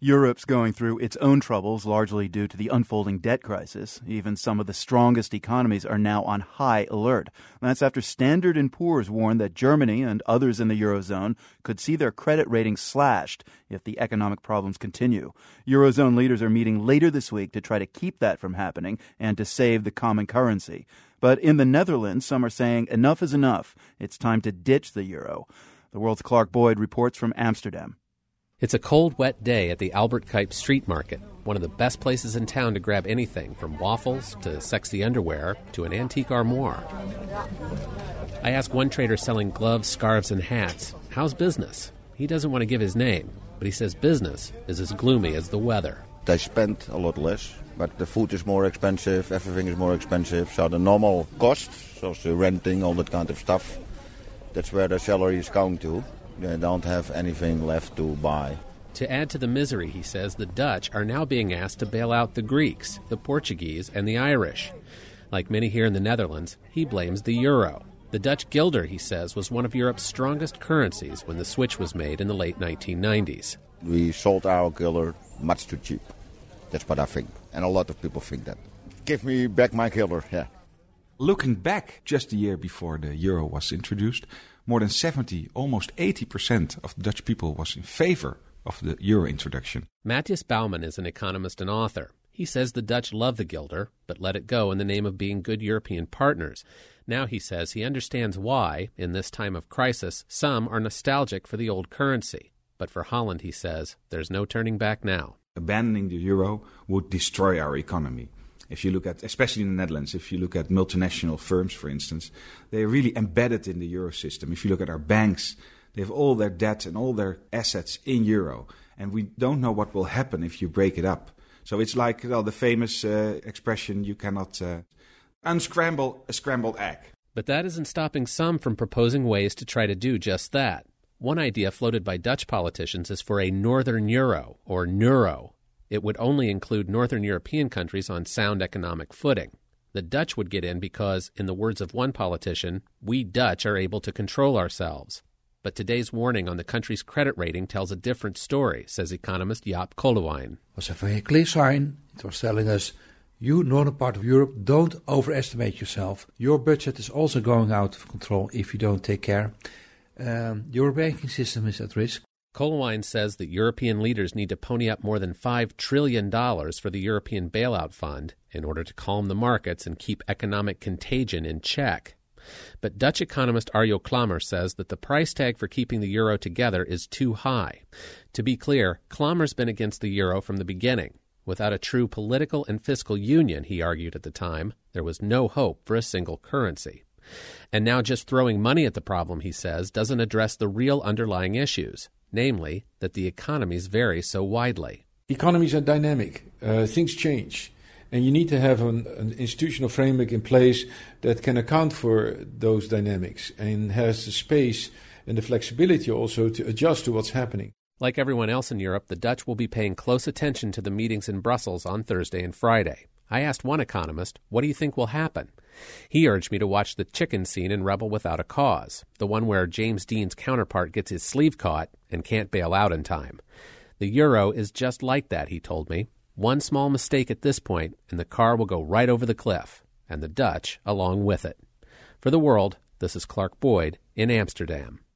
Europe's going through its own troubles, largely due to the unfolding debt crisis. Even some of the strongest economies are now on high alert. That's after Standard & Poor's warned that Germany and others in the Eurozone could see their credit ratings slashed if the economic problems continue. Eurozone leaders are meeting later this week to try to keep that from happening and to save the common currency. But in the Netherlands, some are saying enough is enough. It's time to ditch the euro. The world's Clark Boyd reports from Amsterdam. It's a cold, wet day at the Albert Cuyp Street Market, one of the best places in town to grab anything from waffles to sexy underwear to an antique armoire. I ask one trader selling gloves, scarves, and hats, How's business? He doesn't want to give his name, but he says business is as gloomy as the weather. They spend a lot less, but the food is more expensive, everything is more expensive, so the normal costs, so the renting, all that kind of stuff, that's where the salary is going to they don't have anything left to buy. To add to the misery, he says, the Dutch are now being asked to bail out the Greeks, the Portuguese, and the Irish. Like many here in the Netherlands, he blames the euro. The Dutch guilder, he says, was one of Europe's strongest currencies when the switch was made in the late 1990s. We sold our guilder much too cheap. That's what I think. And a lot of people think that. Give me back my guilder, yeah. Looking back just a year before the euro was introduced, more than 70, almost 80% of the Dutch people was in favor of the euro introduction. Matthias Bouman is an economist and author. He says the Dutch love the guilder, but let it go in the name of being good European partners. Now he says he understands why, in this time of crisis, some are nostalgic for the old currency. But for Holland, he says, there's no turning back now. Abandoning the euro would destroy our economy. If you look at, especially in the Netherlands, if you look at multinational firms, for instance, they're really embedded in the euro system. If you look at our banks, they have all their debt and all their assets in euro. And we don't know what will happen if you break it up. So it's like well, the famous uh, expression you cannot uh, unscramble a scrambled egg. But that isn't stopping some from proposing ways to try to do just that. One idea floated by Dutch politicians is for a Northern Euro, or Neuro, it would only include Northern European countries on sound economic footing. The Dutch would get in because, in the words of one politician, we Dutch are able to control ourselves. But today's warning on the country's credit rating tells a different story, says economist Jaap Koelewijn. It was a very clear sign. It was telling us, you, northern part of Europe, don't overestimate yourself. Your budget is also going out of control if you don't take care. Um, your banking system is at risk. Koelewijn says that European leaders need to pony up more than $5 trillion for the European bailout fund in order to calm the markets and keep economic contagion in check. But Dutch economist Arjo Klamer says that the price tag for keeping the euro together is too high. To be clear, Klamer's been against the euro from the beginning. Without a true political and fiscal union, he argued at the time, there was no hope for a single currency. And now just throwing money at the problem, he says, doesn't address the real underlying issues namely, that the economies vary so widely. Economies are dynamic, uh, things change. And you need to have an, an, institutional framework in place that can account for those dynamics and has the space and the flexibility also to adjust to what's happening. Like everyone else in Europe, the Dutch will be paying close attention to the meetings in Brussels on Thursday and Friday. I asked one economist, What do you think will happen? He urged me to watch the chicken scene in Rebel Without a Cause, the one where James Dean's counterpart gets his sleeve caught and can't bail out in time. The euro is just like that, he told me. One small mistake at this point, and the car will go right over the cliff, and the Dutch along with it. For the world, this is Clark Boyd in Amsterdam.